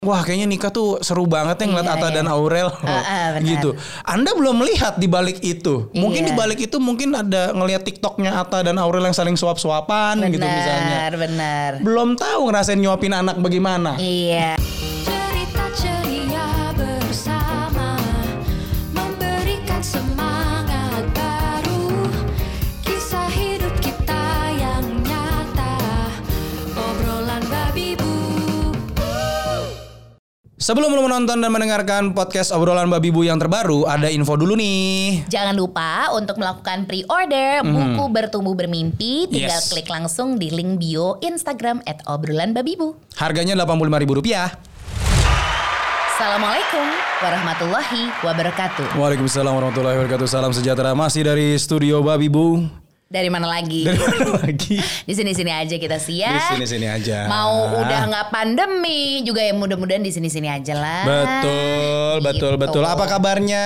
Wah kayaknya nikah tuh seru banget ya ngeliat Iya, Atta iya. dan Aurel ah, benar. gitu. Anda belum melihat di balik itu. Mungkin Iya. di balik itu mungkin ada ngelihat TikToknya Atta dan Aurel yang saling suap-suapan gitu misalnya. Benar, benar. Belum tahu ngerasain nyuapin anak bagaimana. Iya. Sebelum lo menonton dan mendengarkan podcast obrolan babi bu yang terbaru, ada info dulu nih. Jangan lupa untuk melakukan pre-order buku bertumbuh bermimpi. Tinggal Hmm. Yes. klik langsung di link bio Instagram at obrolan babibu. Harganya Rp85.000 rupiah. Assalamualaikum warahmatullahi wabarakatuh. Waalaikumsalam warahmatullahi wabarakatuh. Salam sejahtera masih dari studio babi bu. Dari mana lagi? Dari mana lagi? Di sini-sini aja kita sih ya. Di sini-sini aja. Mau udah nggak pandemi juga ya mudah-mudahan di sini-sini aja lah. Betul, betul, Gitu. betul. Apa kabarnya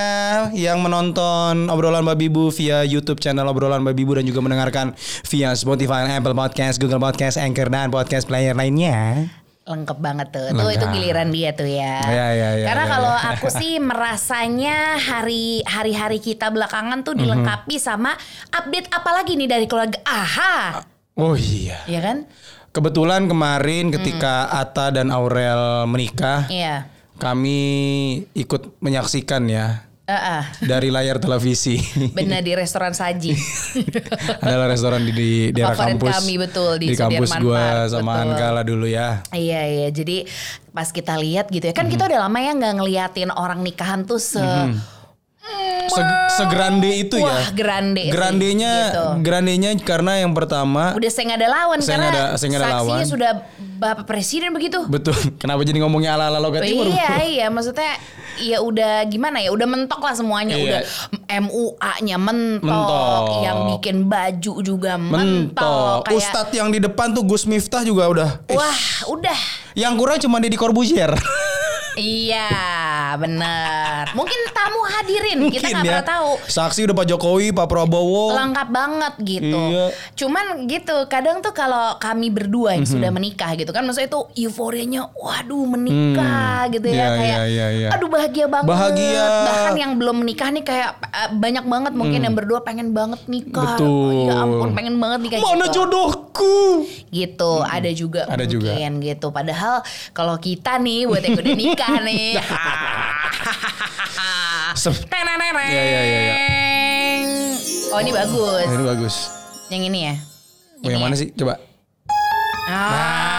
yang menonton obrolan Babi Bu via YouTube channel obrolan Babi Bu dan juga mendengarkan via Spotify, Apple Podcast, Google Podcast, Anchor dan podcast player lainnya? Lengkap banget tuh. Tuh Lengkap. itu giliran dia tuh ya. Ya, ya, ya, Karena ya, kalau ya. aku sih merasanya hari hari-hari kita belakangan tuh Mhm. dilengkapi sama update apa lagi nih dari keluarga Aha. Oh iya. Ya kan? Kebetulan kemarin ketika Ata dan Aurel menikah, Iya. kami ikut menyaksikan ya Ah. dari layar televisi. Benar di restoran saji. Adalah restoran di, di daerah Favorit kampus. kami, betul, di kampus Sudirman gua Park, sama betul. Anka lah dulu ya. Iya iya jadi pas kita lihat gitu ya kan Mhm. kita udah lama ya nggak ngeliatin orang nikahan tuh se Se- segrande itu ya. wah grande sih, Grandenya, gitu. grandenya karena yang pertama udah saya ada lawan Saya karena ada- saya ada saksinya lawan. sudah bapak presiden begitu betul. Kenapa jadi ngomongnya ala ala logat timur? iya iya maksudnya ya udah gimana ya udah mentok lah semuanya Iya. udah MUA-nya mentok, Mentok. yang bikin baju juga mentok, Mentok. kayak Ustadz yang di depan tuh Gus Miftah juga udah. Eh, wah udah Yang kurang cuma Deddy Corbuzier. iya bener mungkin tamu hadirin kita nggak pernah tahu Saksi udah Pak Jokowi, Pak Prabowo. lengkap banget gitu. Oh. Iya. Cuman gitu, kadang tuh kalau kami berdua yang Mhm. sudah menikah gitu kan, maksudnya itu euforianya, waduh menikah gitu ya, Iya, kayak, iya, iya, iya. aduh bahagia banget. Bahagia. Bahkan yang belum menikah nih kayak eh, banyak banget mungkin yang berdua pengen banget nikah. Hmm. Betul. Ya ampun pengen banget nikah. Mana gitu. jodohku? Gitu, ada juga Ada juga. mungkin gitu. Padahal kalau kita nih buat yang udah nikah nih. Teneneneng. Iya, iya, iya, iya. Oh ini bagus. Ini bagus. Yang ini ya? Oh, yang mana sih? Coba. Ah.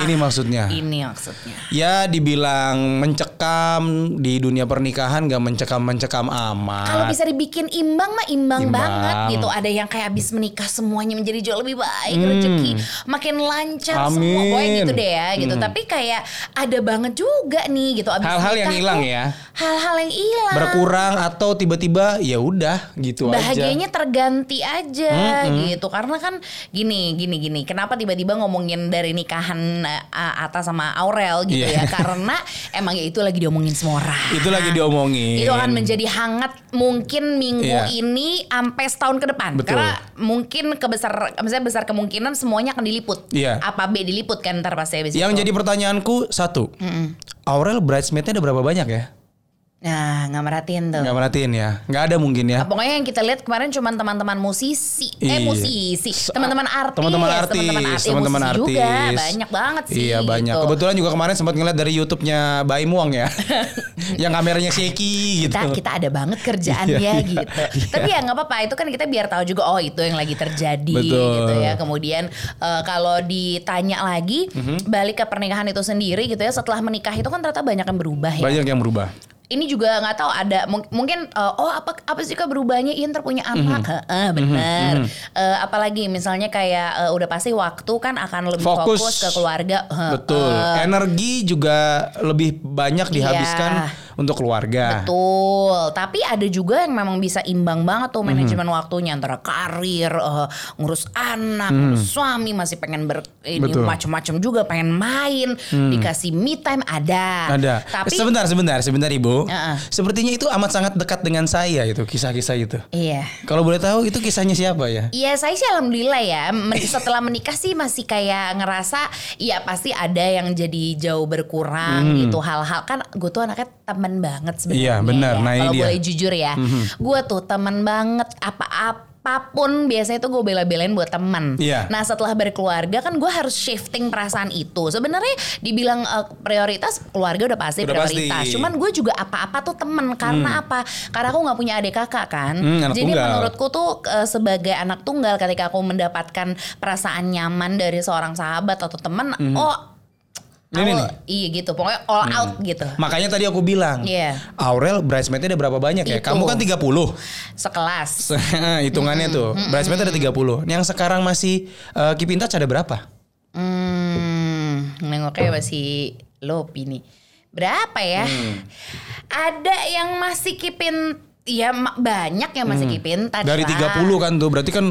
Ini maksudnya. Ini maksudnya. Ya dibilang mencekam di dunia pernikahan gak mencekam-mencekam amat. Kalau bisa dibikin imbang mah imbang, Imbang. banget gitu. Ada yang kayak habis menikah semuanya menjadi jauh lebih baik, rezeki makin lancar semua. Hmm. Amin. Pokoknya gitu deh ya gitu. Tapi kayak ada banget juga nih gitu abis Hal-hal yang hilang ya. Hal-hal yang hilang. berkurang atau tiba-tiba ya udah gitu bahagianya aja. terganti aja gitu karena kan gini gini gini kenapa tiba-tiba ngomongin dari nikahan uh, Ata sama Aurel gitu Iya. ya karena emang ya itu lagi diomongin semua orang Itu lagi diomongin. itu akan menjadi hangat mungkin minggu Iya. ini sampai setahun ke depan Betul. karena mungkin kebesar misalnya besar kemungkinan semuanya akan diliput Iya. apa B diliput kan ntar pasti habis Yang itu. jadi pertanyaanku satu. Aurel bridesmaidnya ada berapa banyak ya? Nah nggak merhatiin tuh Nggak merhatiin ya? Nggak ada mungkin ya? Nah, pokoknya yang kita lihat kemarin cuma teman-teman musisi, eh Iya. musisi, teman-teman artis, Teman-teman artis, teman-teman artis, teman-teman musisi artis. juga banyak banget sih. Iya banyak. gitu. Kebetulan juga kemarin sempat ngeliat dari YouTube-nya Baim Wong ya. yang kameranya shaky gitu. Kita, kita ada banget kerjaannya Iya, iya, gitu. iya. Tapi ya nggak apa-apa itu kan kita biar tahu juga oh itu yang lagi terjadi Betul. gitu ya. Kemudian eh, kalau ditanya lagi Mhm. balik ke pernikahan itu sendiri gitu ya setelah menikah itu kan ternyata banyak yang berubah ya. Banyak yang berubah. Ini juga nggak tahu ada mung- mungkin uh, oh apa apa sih kak berubahnya? Ian terpunya anak Heeh, benar. Uh, apalagi misalnya kayak uh, udah pasti waktu kan akan lebih fokus, Fokus. ke keluarga. Betul. Energi juga lebih banyak dihabiskan untuk keluarga. Betul, tapi ada juga yang memang bisa imbang banget tuh manajemen Mhm. waktunya antara karir, eh, ngurus anak, ngurus suami, masih pengen ber ini Hmm. Hmm. macem-macem juga, pengen main, dikasih me time ada. Ada. Tapi sebentar, sebentar, sebentar Ibu. Heeh. Sepertinya itu amat sangat dekat dengan saya itu kisah-kisah itu. iya. Kalau boleh tahu itu kisahnya siapa ya? Iya saya sih alhamdulillah ya setelah menikah sih masih kayak ngerasa ya pasti ada yang jadi jauh berkurang gitu hal-hal kan gue tuh anaknya temen banget sebenarnya Hmm. Iya, benar. ya. Nah, kalau. Hmm. boleh jujur ya gue tuh temen banget apa-apapun biasanya tuh gue bela-belain buat temen Iya. nah setelah berkeluarga kan gue harus shifting perasaan itu sebenarnya dibilang eh, prioritas keluarga udah pasti Udah prioritas pasti. cuman gue juga apa-apa tuh temen karena apa karena aku nggak punya adik kakak kan Hmm, jadi tunggal. menurut menurutku tuh eh, sebagai anak tunggal ketika aku mendapatkan perasaan nyaman dari seorang sahabat atau teman, oh Mhm. Ini nih. Hmm. iya gitu, pokoknya all out gitu. Makanya tadi aku bilang, Iya. Aurel bridesmaidnya ada berapa banyak ya? Itu. Kamu kan 30. Sekelas. Hitungannya tuh. Bridesmaid ada 30. Yang sekarang masih uh, keep in touch ada berapa? Hmm, nengoknya masih lopi nih. Berapa ya? Hmm. Ada yang masih kipin Ya ma- banyak yang masih kipin touch Hmm. Dari lah. 30 kan tuh. Berarti kan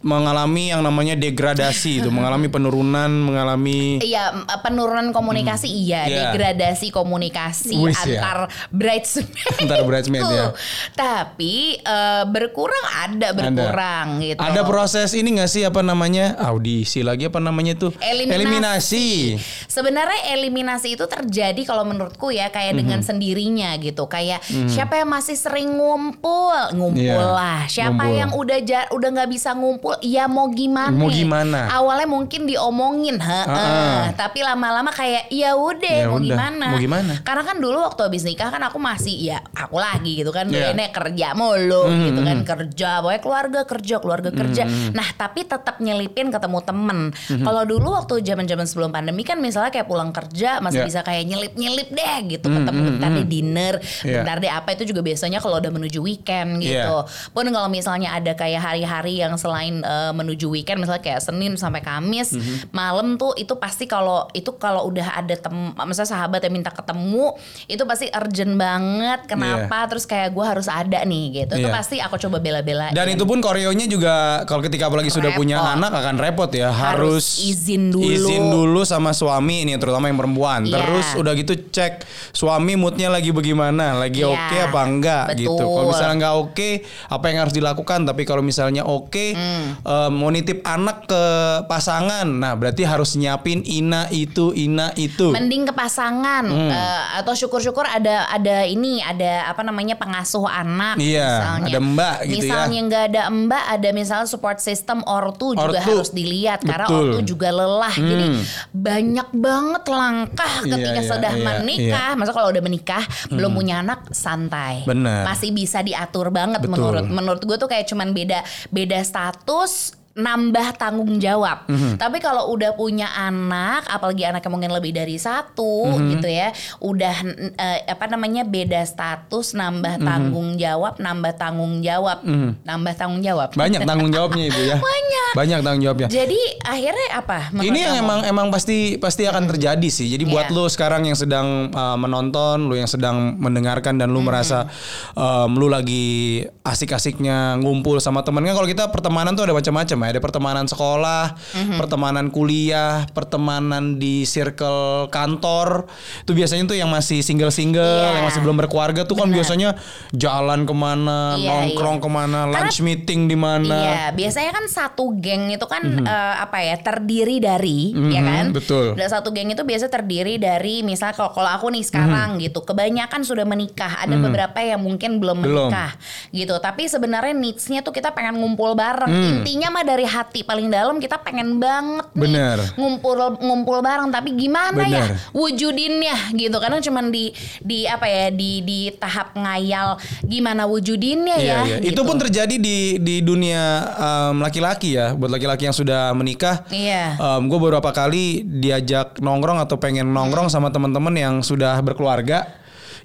mengalami yang namanya degradasi itu, mengalami penurunan, mengalami Iya, m- penurunan komunikasi iya, Iya. degradasi komunikasi Wis, ya. antar bridesmaid. Antar bridesmaid, ya. Tapi eh, berkurang ada berkurang gitu. Ada proses ini gak sih apa namanya audisi lagi apa namanya tuh Eliminasi. Sebenarnya eliminasi itu terjadi kalau menurutku ya kayak Mhm. dengan sendirinya gitu. Kayak siapa yang masih sering ngumpul, ngumpul Iya, lah. Siapa ngumpul. yang udah ja- udah nggak bisa ngumpul, ya mau gimana? Mau gimana? Awalnya mungkin diomongin, heeh. Heeh. Tapi lama-lama kayak ya udah Ya mau udah, gimana? mau gimana? Karena kan dulu waktu habis nikah kan aku masih ya aku lagi gitu kan, Iya. Ini kerja mulu Mhm, gitu kan kerja, pokoknya keluarga kerja, keluarga kerja. Mhm. Nah tapi tetap nyelipin ketemu temen. Kalau dulu waktu zaman-zaman sebelum pandemi kan misalnya kayak pulang kerja masih Iya. bisa kayak nyelip-nyelip deh gitu ketemu bentar deh dinner, Iya. bentar deh apa itu juga biasanya kalau udah menuju weekend gitu. Iya. Pun kalau misalnya ada kayak hari-hari yang selain eh, menuju weekend misalnya kayak Senin sampai Kamis Mhm. malam tuh itu pasti kalau itu kalau udah ada tem misalnya sahabat yang minta ketemu itu pasti urgent banget kenapa terus kayak gue harus ada nih gitu itu Iya. pasti aku coba bela-belain Dan itu pun koreonya juga kalau ketika apalagi sudah Repot. punya anak akan repot ya. Harus, Harus izin dulu. Izin dulu sama suami ini terutama yang perempuan. Iya. Terus udah gitu cek suami moodnya lagi bagaimana, lagi Iya, oke apa enggak gitu. betul. Kalau misalnya nggak oke, apa yang harus dilakukan? Tapi kalau misalnya oke, Hmm. Eh, mau nitip anak ke pasangan. Nah, berarti harus nyiapin ina itu, ina itu. mending ke pasangan Hmm. eh, atau syukur-syukur ada ada ini ada apa namanya pengasuh anak Iya, misalnya ada mbak gitu ya. misalnya nggak ada mbak ada misalnya support system ortu juga Ortu. harus dilihat karena Betul. ortu juga lelah jadi Hmm. banyak banget langkah Iya, ketika iya, sudah iya, menikah masa kalau udah menikah belum punya anak santai Bener. masih bisa diatur banget Betul. menurut menurut gue tuh kayak cuman beda beda status terus nambah tanggung jawab. Mhm. Tapi kalau udah punya anak, apalagi anaknya mungkin lebih dari satu Mhm. gitu ya, udah eh, apa namanya beda status, nambah Mhm. tanggung jawab, nambah tanggung jawab, nambah tanggung jawab. Banyak tanggung jawabnya ibu ya. Banyak. Banyak tanggung jawabnya. Jadi akhirnya apa? Ini yang kamu? emang emang pasti pasti akan terjadi sih. Jadi buat Iya. lu sekarang yang sedang uh, menonton, lu yang sedang mendengarkan dan lu merasa um, lu lagi asik-asiknya ngumpul sama temen kan kalau kita pertemanan tuh ada macam-macam ya. Ada pertemanan sekolah, pertemanan kuliah, pertemanan di circle kantor. Itu biasanya tuh yang masih single-single, Iya. yang masih belum berkeluarga tuh kan Bener. biasanya jalan ke mana, Iya, nongkrong iya. ke mana, Karena- lunch meeting di mana. Iya, biasanya kan satu geng itu kan eh, apa ya terdiri dari, ya Mhm, kan? betul. Dan satu geng itu biasa terdiri dari, misal kalau kalau aku nih sekarang gitu, kebanyakan sudah menikah, ada beberapa yang mungkin belum Belum. menikah, gitu. Tapi sebenarnya needs-nya tuh kita pengen ngumpul bareng. Hmm. Intinya mah dari hati paling dalam kita pengen banget nih Bener. ngumpul ngumpul bareng. Tapi gimana ya Bener. wujudinnya gitu? Karena cuman di di apa ya di di tahap ngayal gimana wujudinnya Iya, ya. iya. gitu. Itu pun terjadi di di dunia em, laki-laki ya. Buat laki-laki yang sudah menikah, Iya. gue beberapa kali diajak nongkrong atau pengen nongkrong sama teman-teman yang sudah berkeluarga.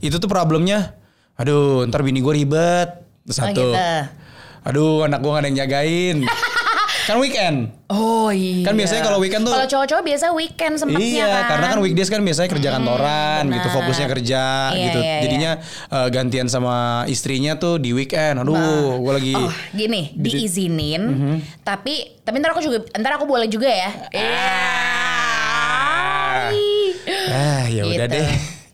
Itu tuh problemnya, aduh, ntar bini gue ribet. Terus Oh, Satu, gitu. aduh, anak gue gak ada yang jagain. Kan weekend. Oh iya. Kan biasanya kalau weekend tuh- Kalau cowok-cowok biasa weekend sempatnya Iya, kan. karena kan weekdays kan biasanya kerja kantoran gitu, benar. fokusnya kerja Iya, gitu. iya, Jadinya eh, gantian sama istrinya tuh di weekend. Aduh, gue lagi Oh, gini, diizinin, Mhm. tapi tapi ntar aku juga ntar aku boleh juga ya. Iya. Ah, ya udah Gitu. deh.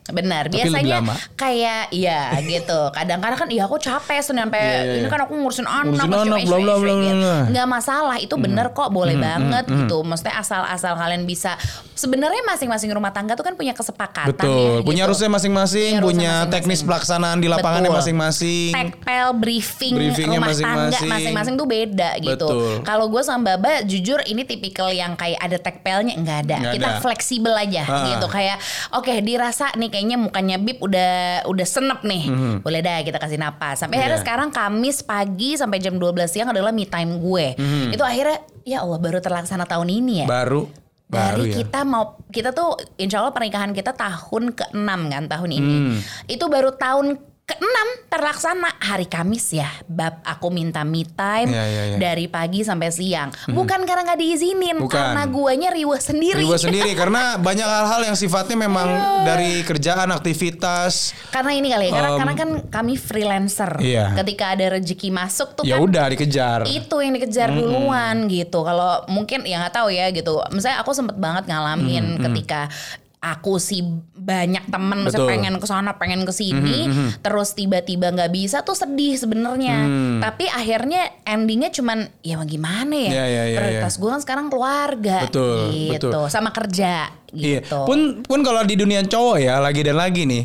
Benar, biasanya kayak iya gitu. Kadang-kadang kan iya aku capek Senin sampai Iya, iya, ini iya. kan aku ngurusin anak, Ngurusin anak, bla, gitu. masalah, itu Hmm. bener kok, boleh banget gitu. Maksudnya asal-asal kalian bisa sebenarnya masing-masing rumah tangga tuh kan punya kesepakatan Betul, ya, punya gitu. rusnya masing-masing, Punya punya masing-masing. teknis pelaksanaan di lapangannya masing-masing. Tekpel briefing Briefingnya rumah tangga masing-masing. tuh beda gitu. Kalau gue sama Baba jujur ini tipikal yang kayak ada tekpelnya enggak ada. Nggak Kita ada. fleksibel aja Ha. gitu kayak oke dirasa nih kayaknya mukanya Bib udah udah senep nih. Boleh dah kita kasih napas. Sampai akhirnya Mhm. Iya. sekarang Kamis pagi sampai jam 12 siang adalah me time gue. Itu akhirnya ya Allah baru terlaksana tahun ini ya. Baru baru Dari ya. kita mau kita tuh insya Allah pernikahan kita tahun ke-6 kan tahun ini. Hmm. Itu baru tahun ke-6 terlaksana hari Kamis ya. Bab aku minta me time Iya, iya, iya. dari pagi sampai siang. Bukan karena nggak diizinin, Bukan. karena guanya riweh sendiri. Riwa sendiri karena banyak hal-hal yang sifatnya memang Iya. dari kerjaan, aktivitas. Karena ini kali ya, karena, Um, karena kan kami freelancer. Iya. Ketika ada rezeki masuk tuh Ya kan udah dikejar. itu yang dikejar duluan gitu. Kalau mungkin ya nggak tahu ya gitu. Misalnya aku sempet banget ngalamin ketika aku sih banyak temen Betul. pengen ke sana pengen ke sini terus tiba-tiba nggak bisa tuh sedih sebenarnya. Tapi akhirnya endingnya cuman ya gimana ya? Iya, iya, iya, prioritas gue kan sekarang keluarga. Betul, gitu. betul. sama kerja Iya. gitu. Pun pun kalau di dunia cowok ya lagi dan lagi nih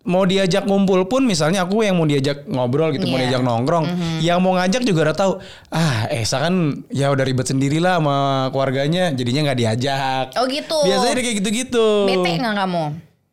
mau diajak ngumpul pun misalnya aku yang mau diajak ngobrol gitu mau Iya. diajak nongkrong yang mau ngajak juga udah tahu ah Esa kan ya udah ribet sendirilah sama keluarganya jadinya nggak diajak. Oh gitu. Biasanya kayak gitu-gitu. Bete nggak kamu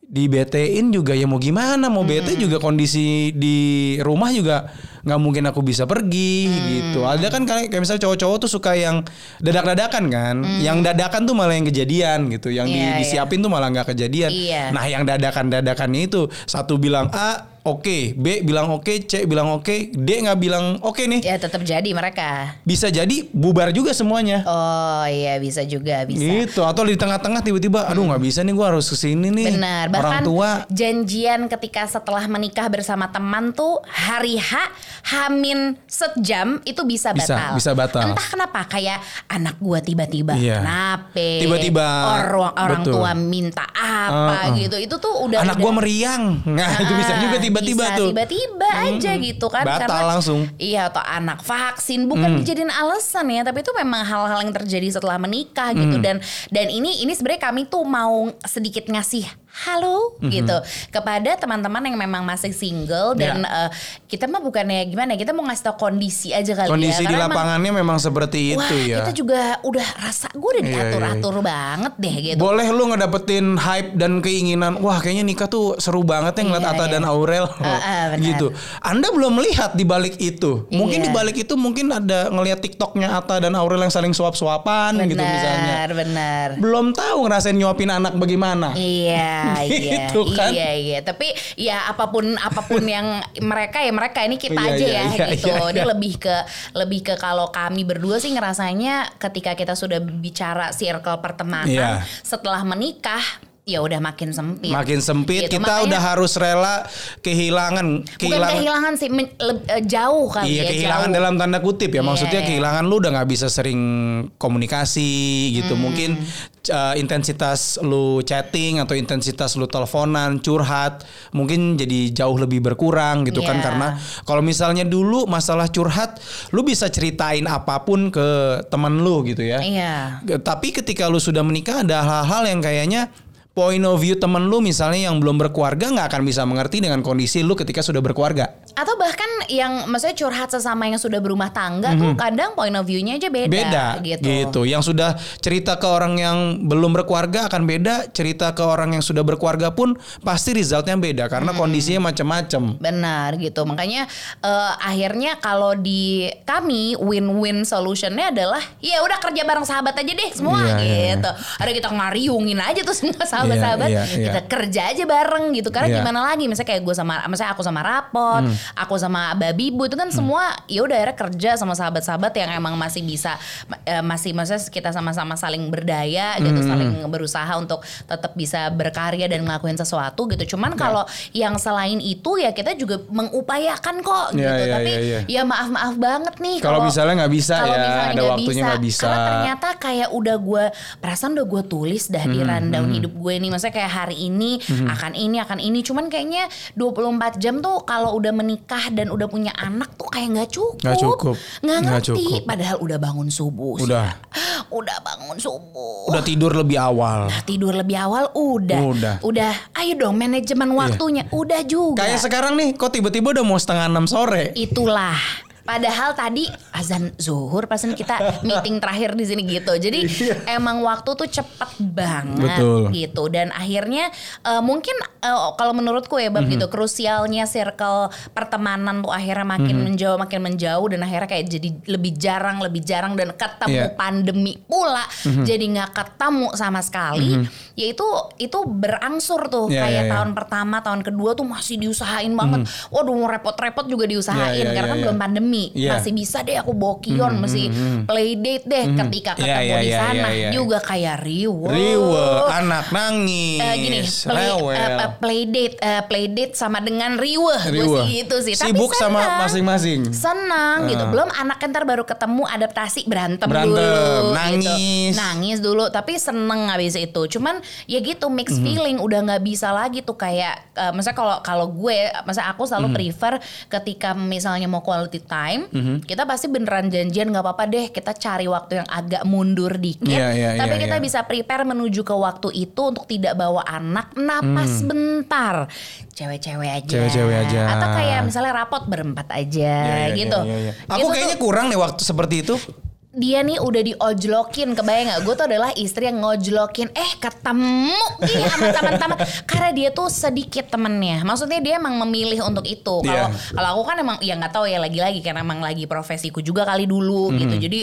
di BT-in juga ya mau gimana? Mau BT juga kondisi di rumah juga nggak mungkin aku bisa pergi Mm. gitu. Ada kan kayak kayak misalnya cowok-cowok tuh suka yang dadak-dadakan kan? Yang dadakan tuh malah yang kejadian gitu. Yang di- Mm. Iya, disiapin tuh malah nggak kejadian. Iya. nah yang dadakan-dadakannya itu satu bilang A oke B bilang oke C bilang oke D nggak bilang oke nih ya tetap jadi mereka bisa jadi bubar juga semuanya oh iya bisa juga bisa gitu atau di tengah-tengah tiba-tiba aduh nggak bisa nih gua harus ke sini nih Benar, orang bahkan tua janjian ketika setelah menikah bersama teman tuh hari H Hamin sejam itu bisa Bisa, batal. bisa batal. Entah kenapa kayak anak gua tiba-tiba Iya. kenapa? Tiba-tiba, orang orang betul. tua minta apa Uh, uh. gitu. Itu tuh udah anak gua meriang. Nah, itu bisa Ah, juga tiba-tiba tuh. Tiba-tiba aja gitu kan. Batal langsung. Iya atau anak vaksin bukan dijadiin alasan ya, tapi itu memang hal-hal yang terjadi setelah menikah gitu dan dan ini ini sebenarnya kami tuh mau sedikit ngasih halo gitu kepada teman-teman yang memang masih single dan Ya. eh, kita mah bukannya gimana ya, kita mau ngasih tau kondisi aja kali Kondisi ya di Karena emang- lapangannya memang seperti Wah, itu ya. kita juga udah rasa gue udah Iya, iya, diatur-atur banget deh gitu. Boleh lu ngedapetin hype dan keinginan, wah kayaknya nikah tuh seru banget ya ngeliat Iya, Atta iya. dan Aurel ah, benar. gitu. Anda belum melihat di balik itu. Mungkin Iya. di balik itu mungkin ada ngelihat TikToknya Atta dan Aurel yang saling suap-suapan gitu misalnya. Benar, benar. Belum tahu ngerasain nyuapin anak bagaimana. Iya, iya, Gitu kan? iya, iya. Tapi ya apa pun apa pun yang mereka ya mereka ini kita Iya, aja iya, ya iya, gitu. iya, Dia iya. lebih ke lebih ke kalau kami berdua sih ngerasanya ketika kita sudah bicara circle pertemanan Iya. setelah menikah ya udah makin sempit. Makin sempit, Gitu. kita Makanya- udah harus rela kehilangan Bukan kehilangan sih men- le- eh, jauh kali Iya ya kehilangan jauh. dalam tanda kutip ya Iya, maksudnya iya. kehilangan lu udah nggak bisa sering komunikasi gitu Hmm. mungkin uh, intensitas lu chatting atau intensitas lu teleponan curhat mungkin jadi jauh lebih berkurang gitu kan Iya. karena kalau misalnya dulu masalah curhat lu bisa ceritain apa pun ke teman lu gitu ya Iya. tapi ketika lu sudah menikah ada hal-hal yang kayaknya point of view temen lu misalnya yang belum berkeluarga nggak akan bisa mengerti dengan kondisi lu ketika sudah berkeluarga Atau bahkan yang maksudnya curhat sesama yang sudah berumah tangga tuh kadang point of view-nya aja beda, Mhm. beda gitu. Yang sudah cerita ke orang yang belum berkeluarga akan beda, cerita ke orang yang sudah berkeluarga pun pasti resultnya beda karena kondisinya macam-macam. Benar gitu. Makanya eh, akhirnya kalau di kami win-win solutionnya adalah ya udah kerja bareng sahabat aja deh semua Iya, iya, gitu. Ada kita ngariungin aja tuh semua sahabat-sahabat. Iya, iya, iya. Kita kerja aja bareng gitu. Karena Iya. gimana lagi misalnya kayak gue sama misalnya aku sama Rapot, aku sama babi bu itu kan Hmm. semua ya udah akhirnya kerja sama sahabat-sahabat yang emang masih bisa eh, masih maksudnya kita sama-sama saling berdaya gitu Hmm. saling berusaha untuk tetap bisa berkarya dan ngelakuin sesuatu gitu cuman kalau yang selain itu ya kita juga mengupayakan kok Iya, gitu iya, tapi iya, iya. ya maaf maaf banget nih Kalau misalnya nggak bisa kalau ya, misalnya ada waktunya nggak bisa. karena ternyata kayak udah gue perasaan udah gue tulis dah di Hmm, rundown hidup gue ini maksudnya kayak hari ini akan ini akan ini cuman kayaknya 24 jam tuh kalau udah menikah dan udah punya anak tuh kayak nggak cukup Nggak cukup. nggak ngerti cukup. padahal udah bangun subuh sih. Udah. udah bangun subuh Udah tidur lebih awal. Udah tidur lebih awal udah Udah. udah ayo dong manajemen waktunya udah juga Kayak sekarang nih, kok tiba-tiba udah mau setengah enam sore? itulah Padahal tadi azan zuhur pasen kita meeting terakhir di sini gitu. Jadi emang waktu tuh cepet banget Iya. Betul. gitu. Dan akhirnya eh, mungkin eh, kalau menurutku ya bab Mhm. gitu krusialnya circle pertemanan tuh akhirnya makin Mhm. menjauh makin menjauh dan akhirnya kayak jadi lebih jarang lebih jarang dan ketemu Iya. Mhm. pandemi pula jadi nggak ketemu sama sekali. Yaitu itu berangsur tuh Iya, kayak iya, iya. tahun pertama tahun kedua tuh masih diusahain banget. Waduh mau repot-repot juga diusahain Iya, iya, karena kan iya, belum pandemi Iya. masih bisa deh aku bawa kion masih play date deh ketika Iya, ketemu iya, di iya, sana iya, iya. juga kayak riwe Riwe, anak nangis, Eh, gini play, rewel. eh, play date eh, play date sama dengan riwe gue Riwe. sih gitu sih Sibuk Tapi sama senang. masing-masing. senang gitu Ah. belum anak ntar baru ketemu adaptasi berantem, Berantem, dulu nangis. gitu. nangis dulu tapi seneng habis itu cuman ya gitu mixed Mhm. feeling udah nggak bisa lagi tuh kayak eh, misalnya kalau kalau gue misalnya aku selalu prefer ketika misalnya mau quality time Mhm. kita pasti beneran janjian nggak apa-apa deh kita cari waktu yang agak mundur dikit Iya, iya, tapi iya, kita iya. bisa prepare menuju ke waktu itu untuk tidak bawa anak napas bentar cewek-cewek aja. Cewek-cewek aja. atau kayak misalnya rapot berempat aja Iya, iya, gitu iya, iya. Itu Aku tuh kayaknya kurang deh waktu seperti itu. Dia nih udah diojlokin kebayang gak gue tuh adalah istri yang ngojlokin eh ketemu ih sama teman-teman. Karena dia tuh sedikit temennya. Maksudnya dia emang memilih untuk itu. Kalau Iya. kalau aku kan emang ya nggak tahu ya lagi-lagi karena emang lagi profesiku juga kali dulu Mhm. gitu. Jadi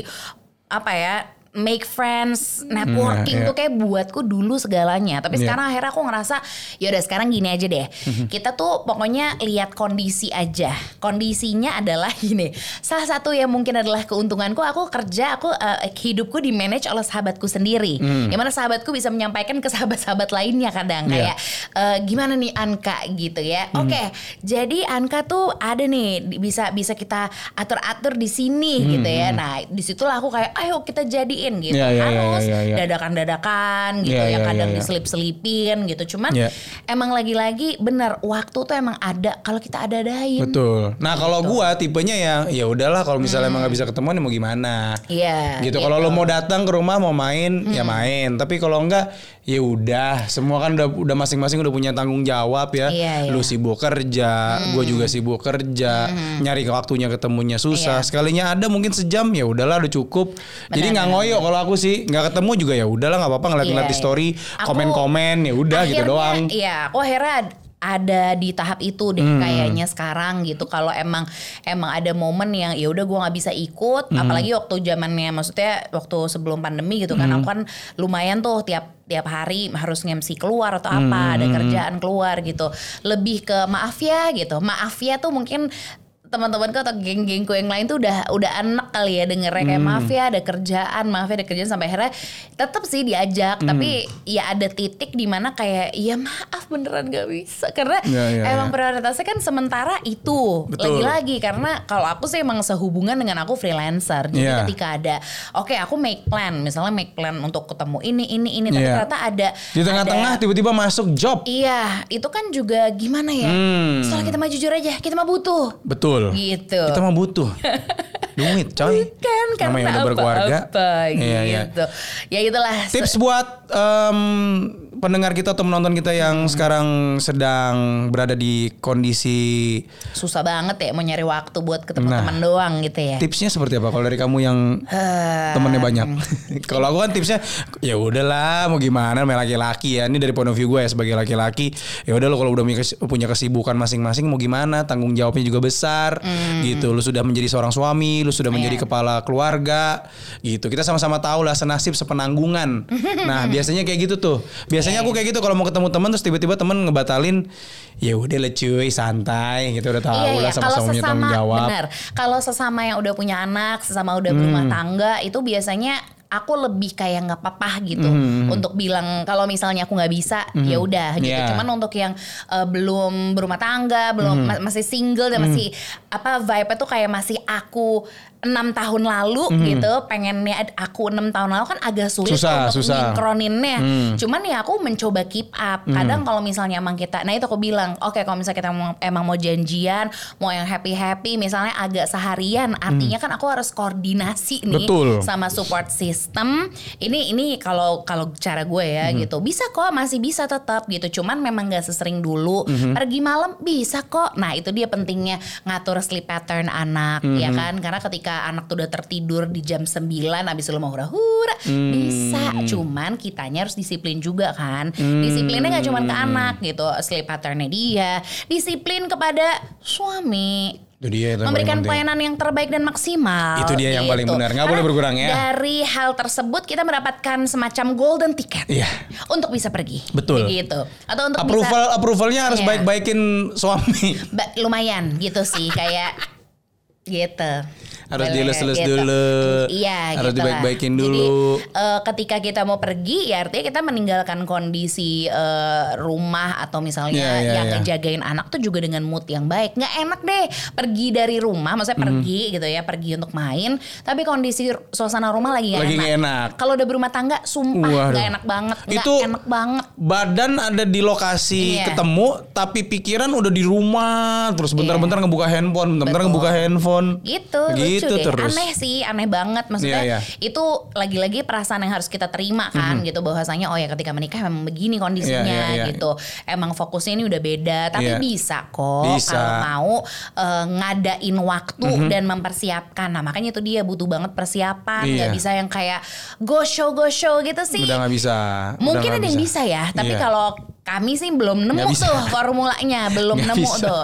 apa ya make friends networking Iya, tuh kayak buatku dulu segalanya tapi Iya. sekarang akhirnya aku ngerasa ya udah sekarang gini aja deh Mhm. kita tuh pokoknya lihat kondisi aja kondisinya adalah gini salah satu yang mungkin adalah keuntunganku aku kerja aku eh, hidupku di manage oleh sahabatku sendiri Hmm. Gimana sahabatku bisa menyampaikan ke sahabat-sahabat lainnya kadang Iya. kayak eh, gimana nih Anka gitu ya Hmm. oke jadi Anka tuh ada nih bisa bisa kita atur-atur di sini Hmm, gitu ya nah di situlah aku kayak ayo kita jadiin gitu Iya, iya, iya, harus iya, iya. dadakan-dadakan gitu Iya, ya iya, kadang iya, iya. diselip-selipin gitu cuman Iya. emang lagi-lagi bener waktu tuh emang ada kalau kita ada adain Betul. Nah kalau gua tipenya yang ya udahlah kalau misalnya emang nggak bisa ketemuan ya mau gimana. iya gitu. Kalau lo mau datang ke rumah mau main ya main. Tapi kalau enggak ya udah. Semua kan udah udah masing-masing udah punya tanggung jawab ya. Iya, iya. Lu sibuk kerja, gue juga sibuk kerja. Nyari waktunya ketemunya susah. Iya. Sekalinya ada mungkin sejam ya udahlah udah cukup. Jadi nggak ngoyo kalau aku sih nggak ketemu juga ya udahlah nggak apa-apa ngeliat-ngeliat Iya, di story, Aku- komen-komen ya udah gitu doang. Iya, aku akhirnya ad- ada di tahap itu deh Hmm. kayaknya sekarang gitu. Kalau emang emang ada momen yang ya udah gua nggak bisa ikut, Hmm. apalagi waktu zamannya maksudnya waktu sebelum pandemi gitu kan, Hmm. aku kan lumayan tuh tiap tiap hari harus nge-MC keluar atau apa, Hmm. ada kerjaan keluar gitu. Lebih ke maaf ya gitu. Maaf ya tuh mungkin teman-temanku atau geng-gengku yang lain tuh udah udah enak kali ya dengernya kayak Hmm. maaf ya ada kerjaan maaf ya ada kerjaan sampai akhirnya tetap sih diajak Hmm. tapi ya ada titik di mana kayak ya maaf beneran gak bisa karena Ya, ya, emang ya. prioritasnya kan sementara itu Betul. lagi-lagi karena kalau aku sih emang sehubungan dengan aku freelancer jadi Iya. ketika ada oke aku make plan misalnya make plan untuk ketemu ini ini ini tapi Iya. ternyata ada Di tengah-tengah ada- tiba-tiba masuk job. Iya, itu kan juga gimana ya? Hmm. Soalnya kita mah jujur aja, kita mah butuh. Betul. Gitu. Kita mah butuh duit, coy. kan karena Namanya udah berkeluarga. apa, Iya, iya. gitu. Ya itulah. Tips buat em, pendengar kita atau menonton kita yang sekarang sedang berada di kondisi susah banget ya mau nyari waktu buat ketemu Nah. teman doang gitu ya. tipsnya seperti apa? Kalau dari kamu yang temennya banyak. Kalau aku kan tipsnya ya udahlah mau gimana namanya laki-laki ya. Ini dari point of view gue ya sebagai laki-laki. Ya udah lo kalau udah punya kes- punya kesibukan masing-masing mau gimana? Tanggung jawabnya juga besar gitu. Lu sudah menjadi seorang suami, lu sudah menjadi Iya. kepala keluarga gitu. Kita sama-sama tahu lah senasib sepenanggungan. nah, biasanya kayak gitu tuh. Biasanya aku kayak gitu kalau mau ketemu teman terus tiba-tiba teman ngebatalin, ya udah lah cuy santai gitu udah tahu Iya, lah iya. sama-sama Kalau punya tanggung jawab. Kalau sesama yang udah punya anak, sesama udah berumah tangga, itu biasanya aku lebih kayak nggak apa-apa gitu untuk bilang kalau misalnya aku nggak bisa ya udah gitu. Yeah. Cuman untuk yang eh, belum berumah tangga, belum ma- masih single dan masih apa vibe tuh kayak masih aku enam tahun lalu gitu, pengennya aku enam tahun lalu kan agak sulit Susah, untuk susah. sinkroninnya. Cuman ya aku mencoba keep up. Kadang kalau misalnya emang kita, nah itu aku bilang, oke kalau misalnya kita emang, emang mau janjian, mau yang happy happy, misalnya agak seharian, artinya kan aku harus koordinasi nih Betul. sama support system. Ini ini kalau kalau cara gue ya gitu, bisa kok masih bisa tetap gitu. Cuman memang gak sesering dulu. Pergi malam bisa kok. Nah itu dia pentingnya ngatur sleep pattern anak, ya kan? Karena ketika anak tuh udah tertidur di jam 9 abis itu lo mau hura-hura bisa cuman kitanya harus disiplin juga kan disiplinnya nggak cuma ke anak gitu sleep patternnya dia disiplin kepada suami Itu dia yang memberikan pelayanan yang terbaik dan maksimal Itu dia yang paling benar. Nggak boleh berkurang ya. dari hal tersebut kita mendapatkan semacam golden ticket Iya. untuk bisa pergi Betul. gitu atau untuk Approval bisa approvalnya harus Iya. baik-baikin suami. Ba- lumayan gitu sih kayak gitu Harus dilus-lus gitu. dulu. Iya Harus gitu lah. dibaik-baikin Jadi, dulu. eh, ketika kita mau pergi ya artinya kita meninggalkan kondisi eh, rumah atau misalnya Iya, iya, yang iya. ngejagain anak tuh juga dengan mood yang baik nggak enak deh pergi dari rumah maksudnya Mhm. pergi gitu ya pergi untuk main tapi kondisi suasana rumah lagi nggak Lagi enak, enak. kalau udah berumah tangga sumpah nggak enak banget nggak Itu enak banget Badan ada di lokasi Iya. ketemu, tapi pikiran udah di rumah. Terus bentar-bentar ngebuka handphone, bentar-bentar Betul. ngebuka handphone. gitu, Gitu lucu deh terus. aneh sih aneh banget maksudnya Iya, iya. itu lagi-lagi perasaan yang harus kita terima kan gitu bahwasanya oh ya ketika menikah memang begini kondisinya Iya, iya, iya. gitu emang fokusnya ini udah beda tapi Iya. bisa kok Bisa. Kalau mau eh, ngadain waktu dan mempersiapkan nah makanya itu dia butuh banget persiapan nggak Iya. bisa yang kayak go show go show gitu sih Udah nggak bisa. Udah Mungkin nggak ada yang bisa ya, tapi Iya. kalau kami sih belum nemu tuh formulanya, belum Nggak nemu bisa. tuh.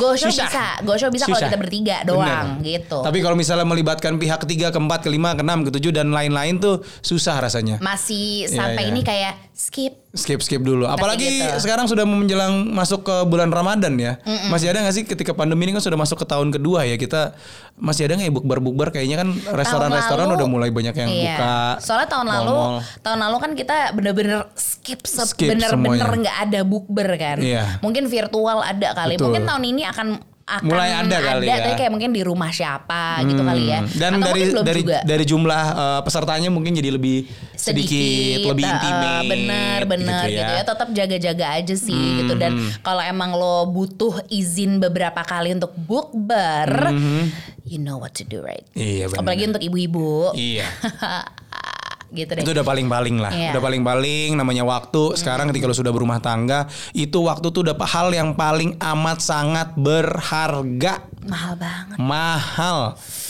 Go show Susah. bisa, go show bisa kalau kita bertiga doang Bener. gitu. Tapi kalau misalnya melibatkan pihak ketiga, keempat, kelima, keenam, ketujuh dan lain-lain tuh susah rasanya. masih Iya, sampai iya. ini kayak skip. Skip skip dulu. Apalagi gitu. sekarang sudah menjelang masuk ke bulan Ramadan ya. Masih ada nggak sih ketika pandemi ini kan sudah masuk ke tahun kedua ya kita masih ada nggak ya bukber bukber kayaknya kan restoran-restoran lalu- udah mulai banyak yang Iya. buka. Soalnya tahun lalu, mall-mall. tahun lalu kan kita bener-bener skip, Skip bener-bener nggak ada bukber kan. Iya. Mungkin virtual ada kali. Betul. Mungkin tahun ini akan akan Mulai ada kali ya. tapi kayak mungkin di rumah siapa gitu kali ya. Hmm. Dan Atau dari belum dari juga. dari jumlah eh, pesertanya mungkin jadi lebih sedikit, lebih uh, intimate. bener bener gitu ya, tetap jaga-jaga aja sih Hmm, gitu dan kalau emang lo butuh izin beberapa kali untuk bukber you know what to do right Iya benar. apalagi untuk ibu-ibu Iya. gitu deh Itu udah paling-paling lah. Iya. Udah paling-paling namanya waktu. Sekarang ketika lo sudah berumah tangga, itu waktu tuh udah hal yang paling amat sangat berharga. mahal banget Mahal.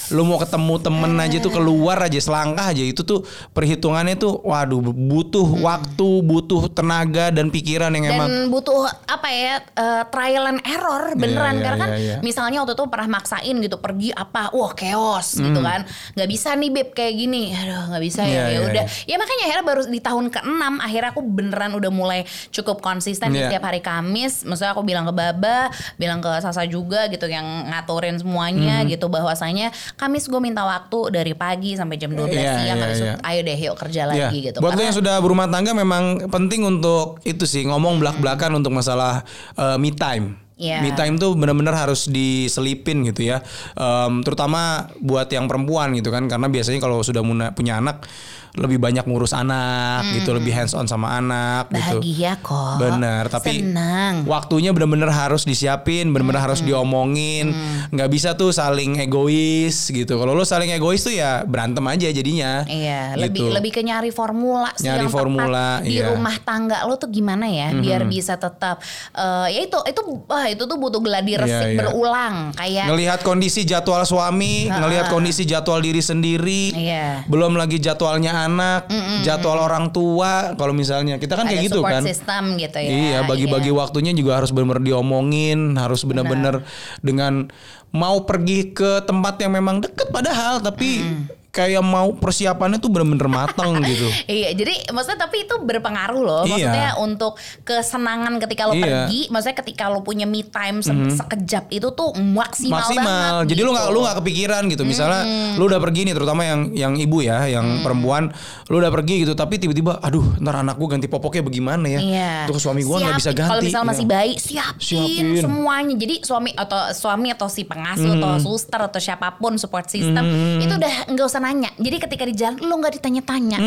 Lu mau ketemu temen aja tuh keluar aja selangkah aja itu tuh perhitungannya tuh waduh butuh waktu, butuh tenaga dan pikiran yang dan emang butuh apa ya eh, trial and error beneran Iya, karena iya, kan iya, iya. misalnya waktu itu pernah maksain gitu pergi apa wah chaos gitu Hmm. kan nggak bisa nih beb kayak gini aduh nggak bisa Iya, ya ya iya, udah iya. ya makanya akhirnya baru di tahun ke-6 akhirnya aku beneran udah mulai cukup konsisten di Iya. setiap hari Kamis maksudnya aku bilang ke Baba bilang ke Sasa juga gitu yang ngaturin semuanya Hmm. gitu bahwasanya Kamis gue minta waktu dari pagi sampai jam 12 Iya, siang habis itu iya. ayo deh yuk kerja Iya. lagi gitu Buat lo yang sudah berumah tangga memang penting untuk itu sih ngomong belak-belakan untuk masalah eh, me time. Iya. Me time tuh benar-benar harus diselipin gitu ya. Em, terutama buat yang perempuan gitu kan karena biasanya kalau sudah muna- punya anak lebih banyak ngurus anak gitu, lebih hands on sama anak gitu. Hmm. bahagia kok Bener, tapi senang waktunya bener-bener harus disiapin, bener-bener harus diomongin, nggak bisa tuh saling egois gitu. Kalau lo saling egois tuh ya berantem aja jadinya. Iya, Gitu. lebih lebih ke nyari formula sih Nyari yang tepat formula, di iya. Mhm. rumah tangga lo tuh gimana ya biar bisa tetap eh, ya itu itu wah itu tuh butuh gladi resik Iya, iya. berulang kayak ngelihat kondisi jadwal suami, ngelihat kondisi jadwal diri sendiri, Iya. belum lagi jadwalnya anak, jadwal orang tua. Kalau misalnya kita kan ada kayak gitu kan. system gitu ya. Iya, bagi-bagi iya. waktunya juga harus benar-benar diomongin, harus benar-benar dengan mau pergi ke tempat yang memang deket padahal tapi kayak mau persiapannya tuh bener-bener mateng gitu. Iya, jadi maksudnya tapi itu berpengaruh loh. Iya. Maksudnya untuk kesenangan ketika lo Iya. Mhm. pergi, maksudnya ketika lo punya me time se- sekejap itu tuh maksimal, maksimal. banget. Jadi lu gitu. nggak lu nggak kepikiran gitu. Misalnya lu udah pergi nih, terutama yang yang ibu ya, yang perempuan, lu udah pergi gitu. Tapi tiba-tiba, aduh, ntar anak gua ganti popoknya bagaimana ya? Iya. Untuk suami gua nggak bisa ganti. Kalau misalnya Iya. masih bayi, siapin, Siapin. semuanya. Jadi suami atau suami atau si pengasuh atau suster atau siapa pun support system itu udah nggak usah nanya. Jadi ketika di jalan lu nggak ditanya-tanya.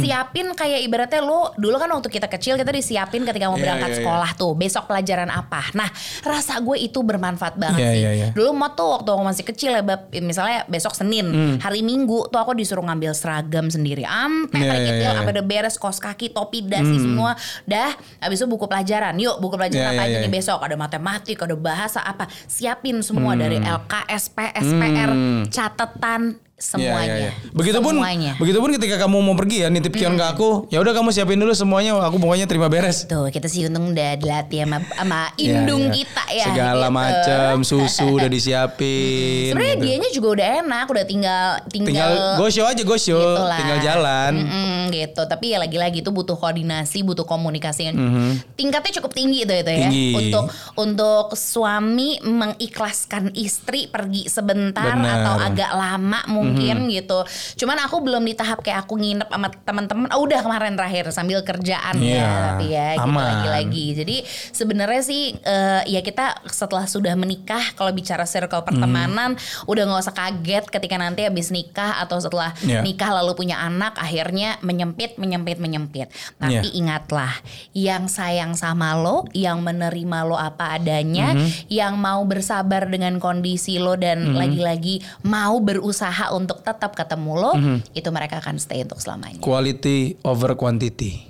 Siapin kayak ibaratnya lu dulu kan waktu kita kecil kita disiapin ketika mau Iya, berangkat iya, iya. sekolah tuh besok pelajaran apa. Nah rasa gue itu bermanfaat banget Iya, sih. iya, iya. Dulu mau tuh waktu aku masih kecil ya bab, misalnya besok Senin, Hmm. hari Minggu tuh aku disuruh ngambil seragam sendiri. Ampe Iya, iya, kecil iya. sampai udah beres kos kaki, topi, dasi semua. Dah, habis itu buku pelajaran. Yuk, buku pelajaran Iya, apa iya, aja iya. nih besok? Ada matematik, ada bahasa apa? Siapin semua dari LKS, PS, PR, catatan semuanya. Iya, iya, iya. Begitupun semuanya. begitupun ketika kamu mau pergi ya nitip kion ke aku, ya udah kamu siapin dulu semuanya, aku pokoknya terima beres. Tuh kita sih untung udah dilatih sama, sama indung Iya, iya. kita ya. Segala gitu. macam susu udah disiapin. Sebenarnya gitu. dianya juga udah enak, udah tinggal tinggal, tinggal go show aja go show, gitu lah. tinggal jalan. Mm-mm, gitu. Tapi ya lagi-lagi itu butuh koordinasi, butuh komunikasi yang tingkatnya cukup tinggi itu itu ya. Tinggi. Untuk untuk suami mengikhlaskan istri pergi sebentar Benar. Mhm. atau agak lama mungkin gitu. Cuman aku belum di tahap kayak aku nginep sama teman-teman. Oh, udah kemarin terakhir sambil kerjaan Iya, ya, tapi ya gitu aman. lagi-lagi. Jadi sebenarnya sih eh, ya kita setelah sudah menikah kalau bicara circle pertemanan udah nggak usah kaget ketika nanti habis nikah atau setelah Iya. nikah lalu punya anak akhirnya menyempit menyempit menyempit. Tapi Iya. ingatlah yang sayang sama lo, yang menerima lo apa adanya, Mhm. yang mau bersabar dengan kondisi lo dan lagi-lagi mau berusaha untuk tetap ketemu lo, Mhm. itu mereka akan stay untuk selamanya. Quality over quantity.